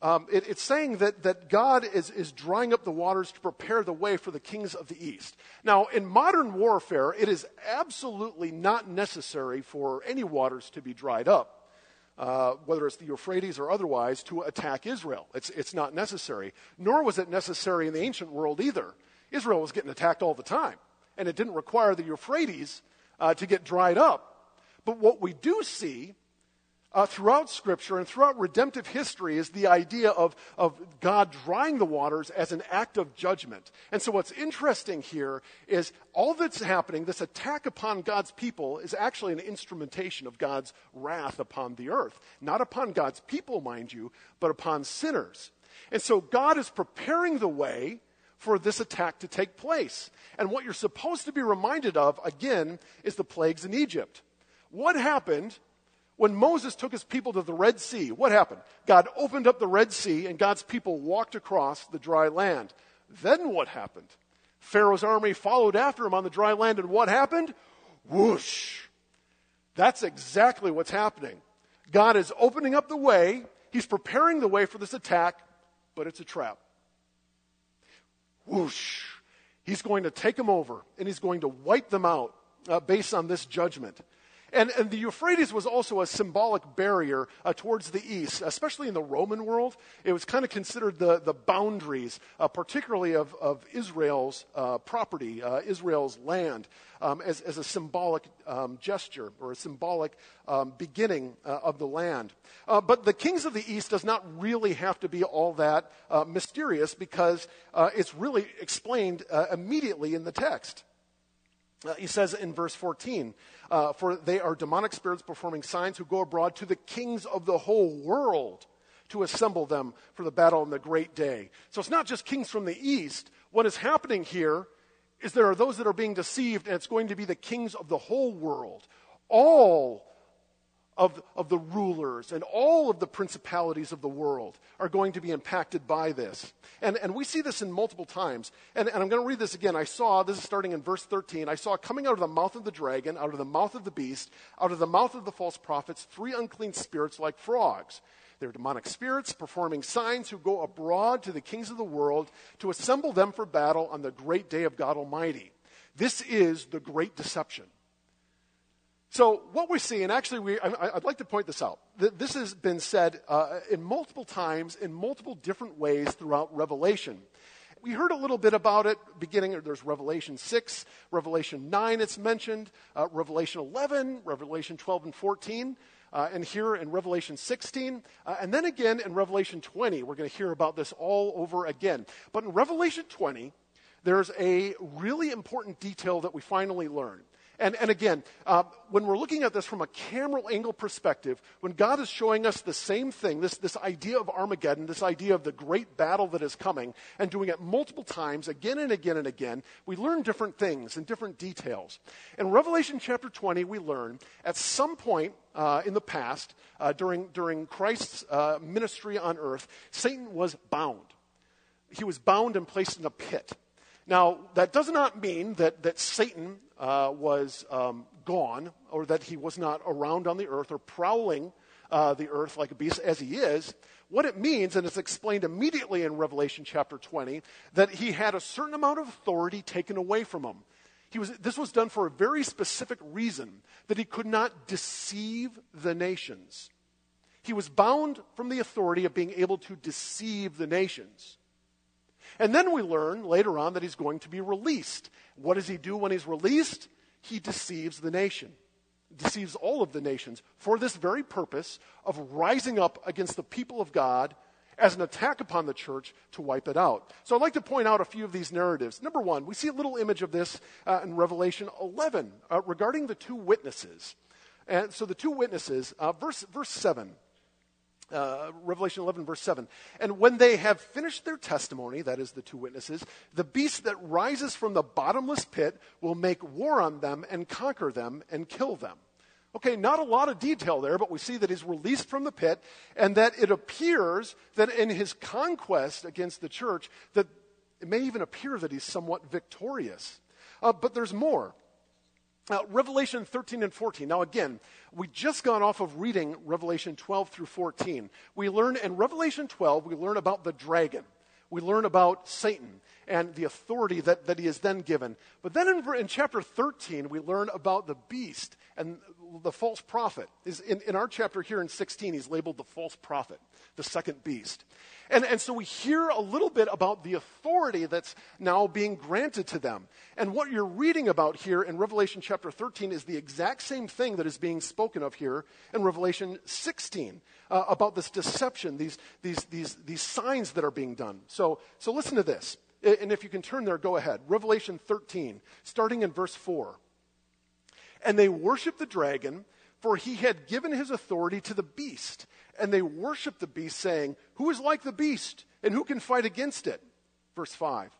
um, it, it's saying that, that God is, is drying up the waters to prepare the way for the kings of the east. Now, in modern warfare, it is absolutely not necessary for any waters to be dried up uh, whether it's the Euphrates or otherwise, to attack Israel. It's, it's not necessary. Nor was it necessary in the ancient world either. Israel was getting attacked all the time, and it didn't require the Euphrates uh, to get dried up. But what we do see uh, throughout Scripture and throughout redemptive history is the idea of, of God drying the waters as an act of judgment. And so, what's interesting here is all that's happening, this attack upon God's people, is actually an instrumentation of God's wrath upon the earth. Not upon God's people, mind you, but upon sinners. And so, God is preparing the way for this attack to take place. And what you're supposed to be reminded of, again, is the plagues in Egypt. What happened when Moses took his people to the Red Sea, what happened? God opened up the Red Sea and God's people walked across the dry land. Then what happened? Pharaoh's army followed after him on the dry land, and what happened? Whoosh. That's exactly what's happening. God is opening up the way, He's preparing the way for this attack, but it's a trap. Whoosh. He's going to take them over, and He's going to wipe them out uh, based on this judgment. And, and, the Euphrates was also a symbolic barrier uh, towards the east, especially in the Roman world. It was kind of considered the, the boundaries, uh, particularly of, of Israel's uh, property, uh, Israel's land, um, as, as, a symbolic um, gesture or a symbolic um, beginning uh, of the land. Uh, but the kings of the east does not really have to be all that mysterious because it's really explained immediately in the text. Uh, he says in verse 14, uh, For they are demonic spirits performing signs who go abroad to the kings of the whole world to assemble them for the battle on the great day. So it's not just kings from the east. What is happening here is there are those that are being deceived, and it's going to be the kings of the whole world. All of, of the rulers and all of the principalities of the world are going to be impacted by this. And, and we see this in multiple times. And, and I'm going to read this again. I saw, this is starting in verse 13, I saw coming out of the mouth of the dragon, out of the mouth of the beast, out of the mouth of the false prophets, three unclean spirits like frogs. They're demonic spirits performing signs who go abroad to the kings of the world to assemble them for battle on the great day of God Almighty. This is the great deception. So, what we're seeing, actually, we, I, would like to point this out. This has been said uh, in multiple times, in multiple different ways throughout Revelation. We heard a little bit about it beginning, there's Revelation 6, Revelation 9, it's mentioned, uh, Revelation 11, Revelation 12 and 14. Uh, and here in Revelation 16, uh, and then again in Revelation 20, we're going to hear about this all over again. But in Revelation 20, there's a really important detail that we finally learn. And, and again, uh, when we're looking at this from a camera angle perspective, when God is showing us the same thing, this, this idea of Armageddon, this idea of the great battle that is coming, and doing it multiple times, again and again and again, we learn different things and different details. In Revelation chapter 20, we learn at some point uh, in the past, uh, during, during Christ's uh, ministry on earth, Satan was bound. He was bound and placed in a pit. Now, that does not mean that, that Satan uh, was um, gone or that he was not around on the earth or prowling uh, the earth like a beast as he is. What it means, and it's explained immediately in Revelation chapter 20, that he had a certain amount of authority taken away from him. He was, this was done for a very specific reason that he could not deceive the nations. He was bound from the authority of being able to deceive the nations. And then we learn later on that he's going to be released. What does he do when he's released? He deceives the nation, deceives all of the nations for this very purpose of rising up against the people of God as an attack upon the church to wipe it out. So I'd like to point out a few of these narratives. Number one, we see a little image of this uh, in Revelation 11 uh, regarding the two witnesses. And so the two witnesses, uh, verse, verse 7 uh, Revelation 11, verse 7. And when they have finished their testimony, that is the two witnesses, the beast that rises from the bottomless pit will make war on them and conquer them and kill them. Okay, not a lot of detail there, but we see that he's released from the pit and that it appears that in his conquest against the church, that it may even appear that he's somewhat victorious. Uh, but there's more. Now, Revelation 13 and 14. Now, again, we just got off of reading Revelation 12 through 14. We learn in Revelation 12, we learn about the dragon. We learn about Satan and the authority that, that he is then given. But then in, in chapter 13, we learn about the beast and the false prophet. Is in, in our chapter here in 16, he's labeled the false prophet, the second beast. And, and so we hear a little bit about the authority that's now being granted to them. And what you're reading about here in Revelation chapter 13 is the exact same thing that is being spoken of here in Revelation 16 uh, about this deception, these, these, these, these signs that are being done. So, so listen to this. And if you can turn there, go ahead. Revelation 13, starting in verse 4. And they worshiped the dragon, for he had given his authority to the beast. And they worshiped the beast, saying, Who is like the beast, and who can fight against it? Verse 5.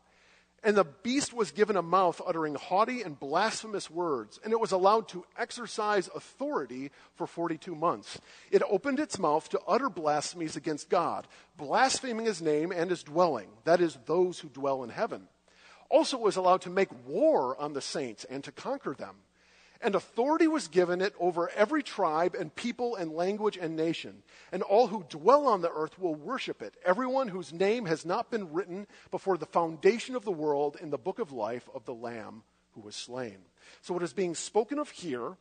And the beast was given a mouth uttering haughty and blasphemous words, and it was allowed to exercise authority for 42 months. It opened its mouth to utter blasphemies against God, blaspheming his name and his dwelling, that is, those who dwell in heaven. Also, it was allowed to make war on the saints and to conquer them. And authority was given it over every tribe and people and language and nation. And all who dwell on the earth will worship it, everyone whose name has not been written before the foundation of the world in the book of life of the Lamb who was slain. So, what is being spoken of here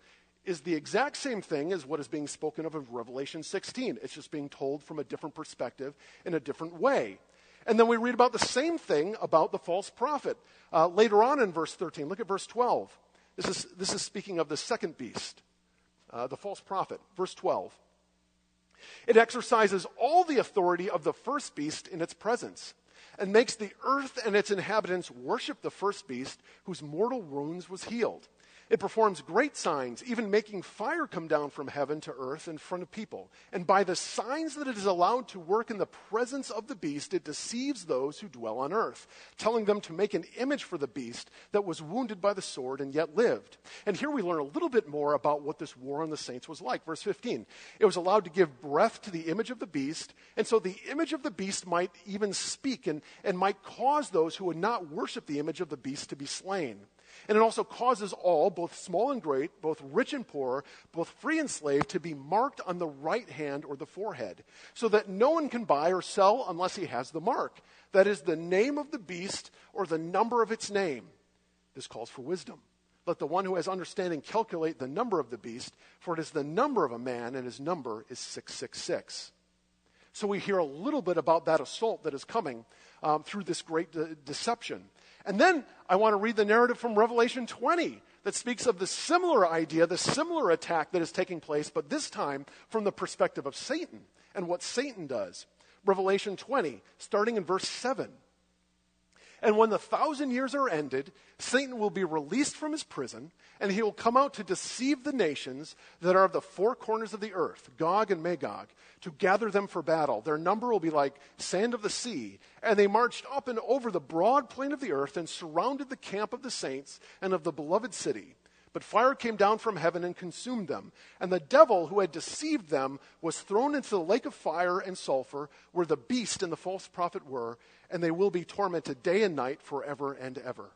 is the exact same thing as what is being spoken of in Revelation 16. It's just being told from a different perspective in a different way. And then we read about the same thing about the false prophet uh, later on in verse 13. Look at verse 12. This is, this is speaking of the second beast, uh, the false prophet. Verse 12. It exercises all the authority of the first beast in its presence and makes the earth and its inhabitants worship the first beast whose mortal wounds was healed. It performs great signs, even making fire come down from heaven to earth in front of people. And by the signs that it is allowed to work in the presence of the beast, it deceives those who dwell on earth, telling them to make an image for the beast that was wounded by the sword and yet lived. And here we learn a little bit more about what this war on the saints was like. Verse 15 It was allowed to give breath to the image of the beast, and so the image of the beast might even speak and, and might cause those who would not worship the image of the beast to be slain. And it also causes all, both small and great, both rich and poor, both free and slave, to be marked on the right hand or the forehead, so that no one can buy or sell unless he has the mark. That is the name of the beast or the number of its name. This calls for wisdom. Let the one who has understanding calculate the number of the beast, for it is the number of a man, and his number is 666. So we hear a little bit about that assault that is coming um, through this great de- deception. And then I want to read the narrative from Revelation 20 that speaks of the similar idea, the similar attack that is taking place, but this time from the perspective of Satan and what Satan does. Revelation 20, starting in verse 7. And when the thousand years are ended, Satan will be released from his prison, and he will come out to deceive the nations that are of the four corners of the earth, Gog and Magog, to gather them for battle. Their number will be like sand of the sea. And they marched up and over the broad plain of the earth and surrounded the camp of the saints and of the beloved city. But fire came down from heaven and consumed them. And the devil who had deceived them was thrown into the lake of fire and sulfur, where the beast and the false prophet were, and they will be tormented day and night forever and ever.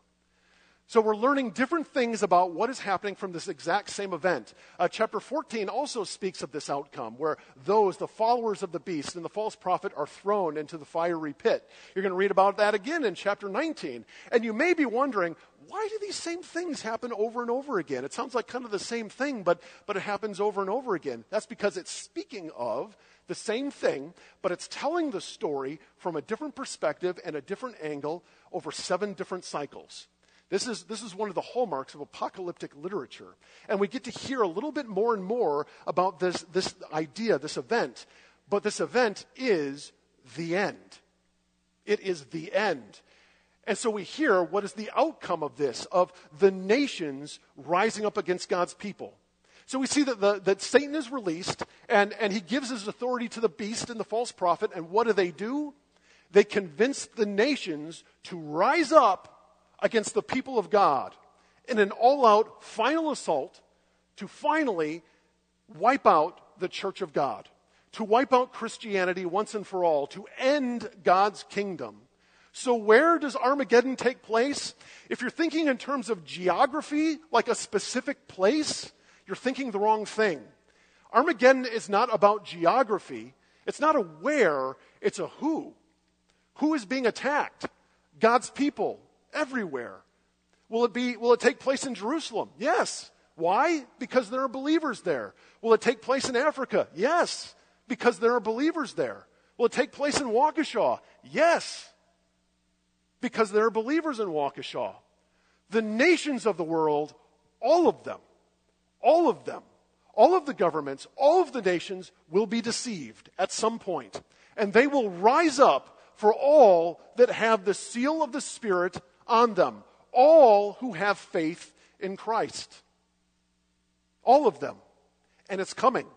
So we're learning different things about what is happening from this exact same event. Uh, chapter 14 also speaks of this outcome, where those, the followers of the beast and the false prophet, are thrown into the fiery pit. You're going to read about that again in chapter 19. And you may be wondering, why do these same things happen over and over again? It sounds like kind of the same thing, but, but it happens over and over again. That's because it's speaking of the same thing, but it's telling the story from a different perspective and a different angle over seven different cycles. This is, this is one of the hallmarks of apocalyptic literature. And we get to hear a little bit more and more about this, this idea, this event. But this event is the end. It is the end. And so we hear what is the outcome of this, of the nations rising up against God's people. So we see that, the, that Satan is released, and, and he gives his authority to the beast and the false prophet. And what do they do? They convince the nations to rise up against the people of God in an all out final assault to finally wipe out the church of God, to wipe out Christianity once and for all, to end God's kingdom. So, where does Armageddon take place? If you're thinking in terms of geography, like a specific place, you're thinking the wrong thing. Armageddon is not about geography, it's not a where, it's a who. Who is being attacked? God's people, everywhere. Will it be, will it take place in Jerusalem? Yes. Why? Because there are believers there. Will it take place in Africa? Yes, because there are believers there. Will it take place in Waukesha? Yes, because there are believers in Waukesha. The nations of the world, all of them, all of them, all of the governments, all of the nations will be deceived at some point, and they will rise up for all that have the seal of the Spirit on them, all who have faith in Christ. All of them. And it's coming.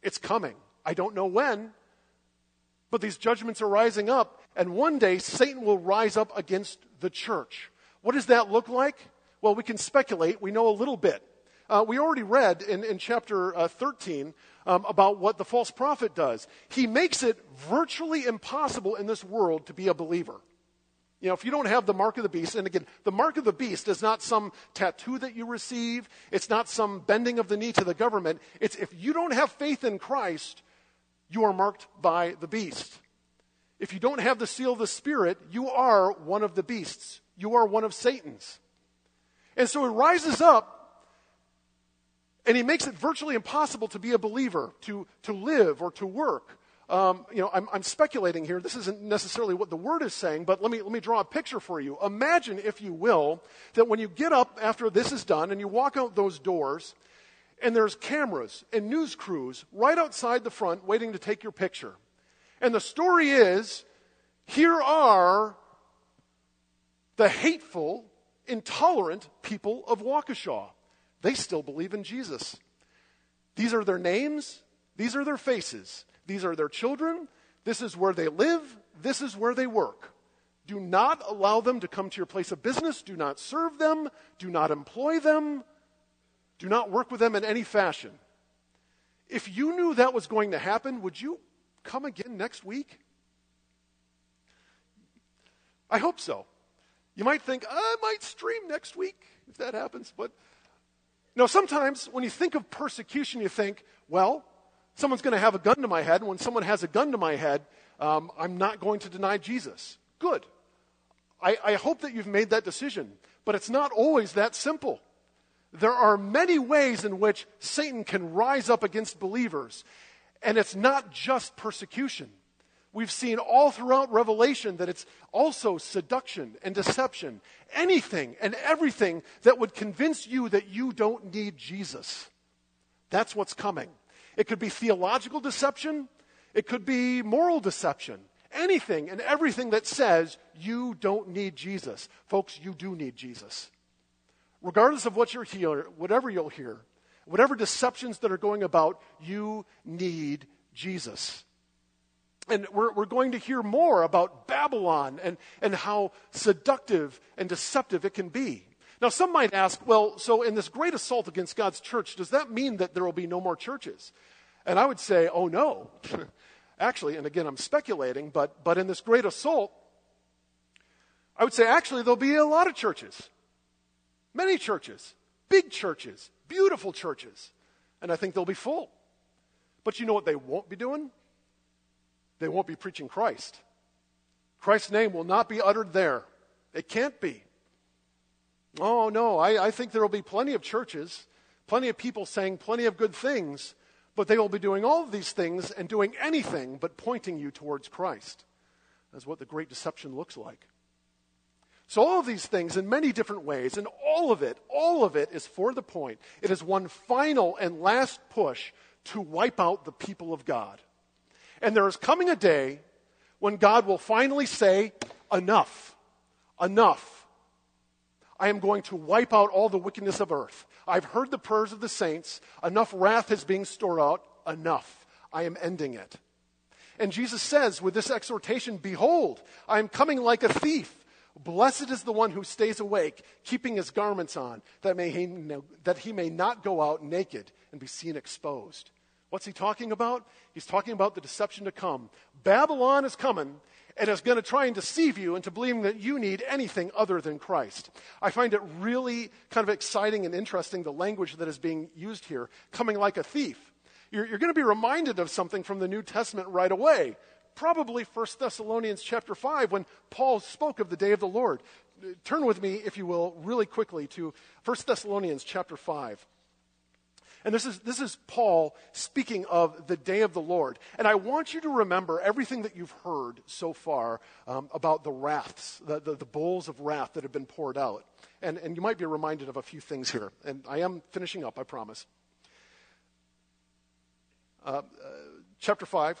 It's coming. I don't know when, but these judgments are rising up, and one day Satan will rise up against the church. What does that look like? Well, we can speculate. We know a little bit. Uh, we already read in, in chapter uh, 13 um, about what the false prophet does. He makes it virtually impossible in this world to be a believer. You know, if you don't have the mark of the beast, and again, the mark of the beast is not some tattoo that you receive, it's not some bending of the knee to the government. It's if you don't have faith in Christ, you are marked by the beast. If you don't have the seal of the Spirit, you are one of the beasts. You are one of Satan's. And so he rises up and he makes it virtually impossible to be a believer, to, to live or to work. Um, you know, I'm, I'm, speculating here. This isn't necessarily what the word is saying, but let me, let me draw a picture for you. Imagine, if you will, that when you get up after this is done and you walk out those doors, and there's cameras and news crews right outside the front waiting to take your picture. And the story is here are the hateful, intolerant people of Waukesha. They still believe in Jesus. These are their names, these are their faces, these are their children, this is where they live, this is where they work. Do not allow them to come to your place of business. Do not serve them. Do not employ them. Do not work with them in any fashion. If you knew that was going to happen, would you come again next week? I hope so. You might think, I might stream next week if that happens, but now, sometimes when you think of persecution, you think, well, someone's going to have a gun to my head, and when someone has a gun to my head, um, I'm not going to deny Jesus. Good. I, I hope that you've made that decision, but it's not always that simple. There are many ways in which Satan can rise up against believers, and it's not just persecution. We've seen all throughout Revelation that it's also seduction and deception. Anything and everything that would convince you that you don't need Jesus. That's what's coming. It could be theological deception, it could be moral deception. Anything and everything that says you don't need Jesus. Folks, you do need Jesus. Regardless of what you're hear, whatever you'll hear, whatever deceptions that are going about, you need Jesus. And we're, we're going to hear more about Babylon and, and how seductive and deceptive it can be. Now, some might ask, well, so in this great assault against God's church, does that mean that there will be no more churches? And I would say, oh no. actually, and again, I'm speculating, but, but in this great assault, I would say actually there'll be a lot of churches. Many churches. Big churches. Beautiful churches. And I think they'll be full. But you know what they won't be doing? they won't be preaching Christ. Christ's name will not be uttered there. It can't be. Oh, no, I, I think there will be plenty of churches, plenty of people saying plenty of good things, but they will be doing all of these things and doing anything but pointing you towards Christ. That's what the great deception looks like. So, all of these things in many different ways, and all of it, all of it is for the point. It is one final and last push to wipe out the people of God. And there is coming a day when God will finally say, Enough, enough. I am going to wipe out all the wickedness of earth. I've heard the prayers of the saints. Enough wrath is being stored out. Enough. I am ending it. And Jesus says with this exhortation, Behold, I am coming like a thief. Blessed is the one who stays awake, keeping his garments on, that, may he, that he may not go out naked and be seen exposed. What's he talking about? He's talking about the deception to come. Babylon is coming and is going to try and deceive you into believing that you need anything other than Christ. I find it really kind of exciting and interesting the language that is being used here, coming like a thief. You're, you're going to be reminded of something from the New Testament right away probably 1 Thessalonians chapter 5 when Paul spoke of the day of the Lord. Turn with me, if you will, really quickly to 1 Thessalonians chapter 5. And this is, this is Paul speaking of the day of the Lord. And I want you to remember everything that you've heard so far um, about the wraths, the, the, the, bowls of wrath that have been poured out. And, and you might be reminded of a few things here. And I am finishing up, I promise. Uh, uh, chapter 5,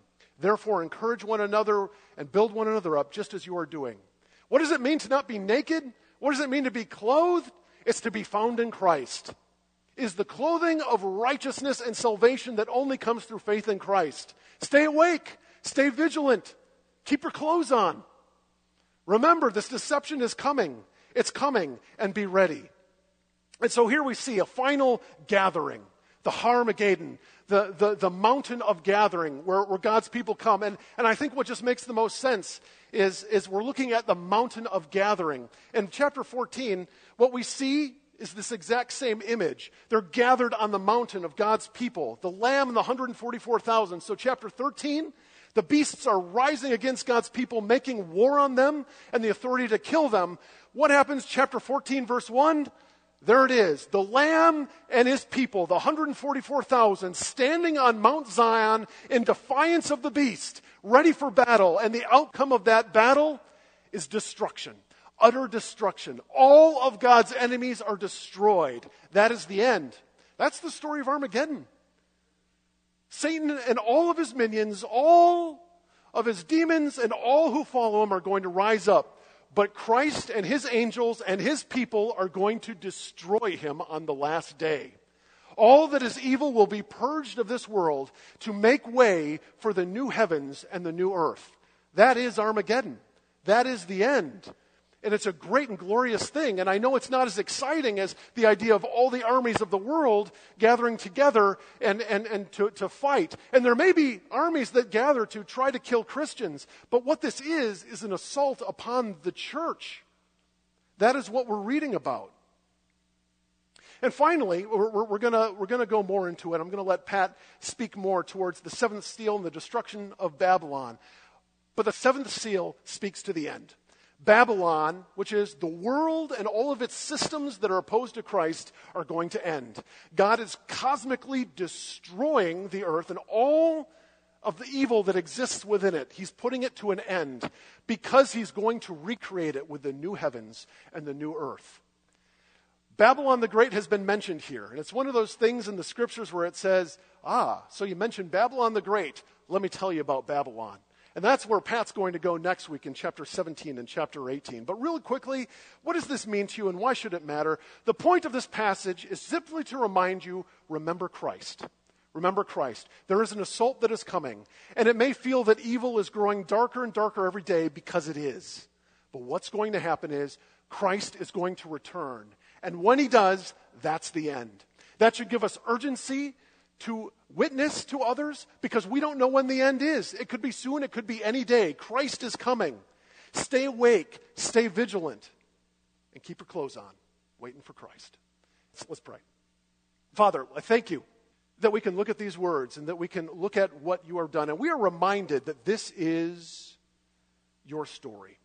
Therefore, encourage one another and build one another up, just as you are doing. What does it mean to not be naked? What does it mean to be clothed? It's to be found in Christ. Is the clothing of righteousness and salvation that only comes through faith in Christ. Stay awake, stay vigilant, keep your clothes on. Remember, this deception is coming. It's coming, and be ready. And so here we see a final gathering, the Harmageddon, the, the, the mountain of gathering where, where God's people come. And, and I think what just makes the most sense is, is we're looking at the mountain of gathering. In chapter 14, what we see is this exact same image. They're gathered on the mountain of God's people, the lamb and the 144,000. So, chapter 13, the beasts are rising against God's people, making war on them and the authority to kill them. What happens? Chapter 14, verse 1 there it is. The Lamb and his people, the 144,000, standing on Mount Zion in defiance of the beast, ready for battle. And the outcome of that battle is destruction, utter destruction. All of God's enemies are destroyed. That is the end. That's the story of Armageddon. Satan and all of his minions, all of his demons, and all who follow him are going to rise up but Christ and his angels and his people are going to destroy him on the last day. All that is evil will be purged of this world to make way for the new heavens and the new earth. That is Armageddon. That is the end. And it's a great and glorious thing. And I know it's not as exciting as the idea of all the armies of the world gathering together and, and, and to, to fight. And there may be armies that gather to try to kill Christians. But what this is, is an assault upon the church. That is what we're reading about. And finally, we're, we're, we're going we're gonna go more into it. I'm going to let Pat speak more towards the seventh seal and the destruction of Babylon. But the seventh seal speaks to the end. Babylon, which is the world and all of its systems that are opposed to Christ, are going to end. God is cosmically destroying the earth and all of the evil that exists within it. He's putting it to an end because he's going to recreate it with the new heavens and the new earth. Babylon the Great has been mentioned here, and it's one of those things in the scriptures where it says, Ah, so you mentioned Babylon the Great. Let me tell you about Babylon. And that's where Pat's going to go next week in chapter 17 and chapter 18. But really quickly, what does this mean to you and why should it matter? The point of this passage is simply to remind you remember Christ. Remember Christ. There is an assault that is coming, and it may feel that evil is growing darker and darker every day because it is. But what's going to happen is Christ is going to return. And when he does, that's the end. That should give us urgency to witness to others because we don't know when the end is. It could be soon, it could be any day. Christ is coming. Stay awake, stay vigilant, and keep your clothes on, waiting for Christ. So let's pray. Father, I thank you that we can look at these words and that we can look at what you have done. And we are reminded that this is your story.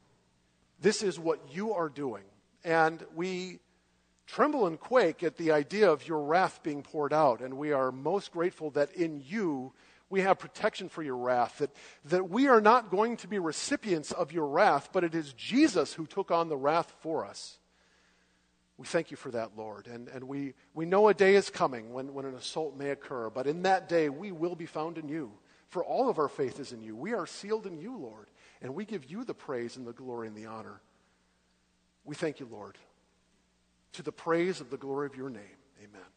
This is what you are doing. And we tremble and quake at the idea of your wrath being poured out. And we are most grateful that in you We have protection for your wrath, that, that we are not going to be recipients of your wrath, but it is Jesus who took on the wrath for us. We thank you for that, Lord. And, and we, we know a day is coming when, when an assault may occur, but in that day we will be found in you. For all of our faith is in you. We are sealed in you, Lord, and we give you the praise and the glory and the honor. We thank you, Lord, to the praise of the glory of your name. Amen.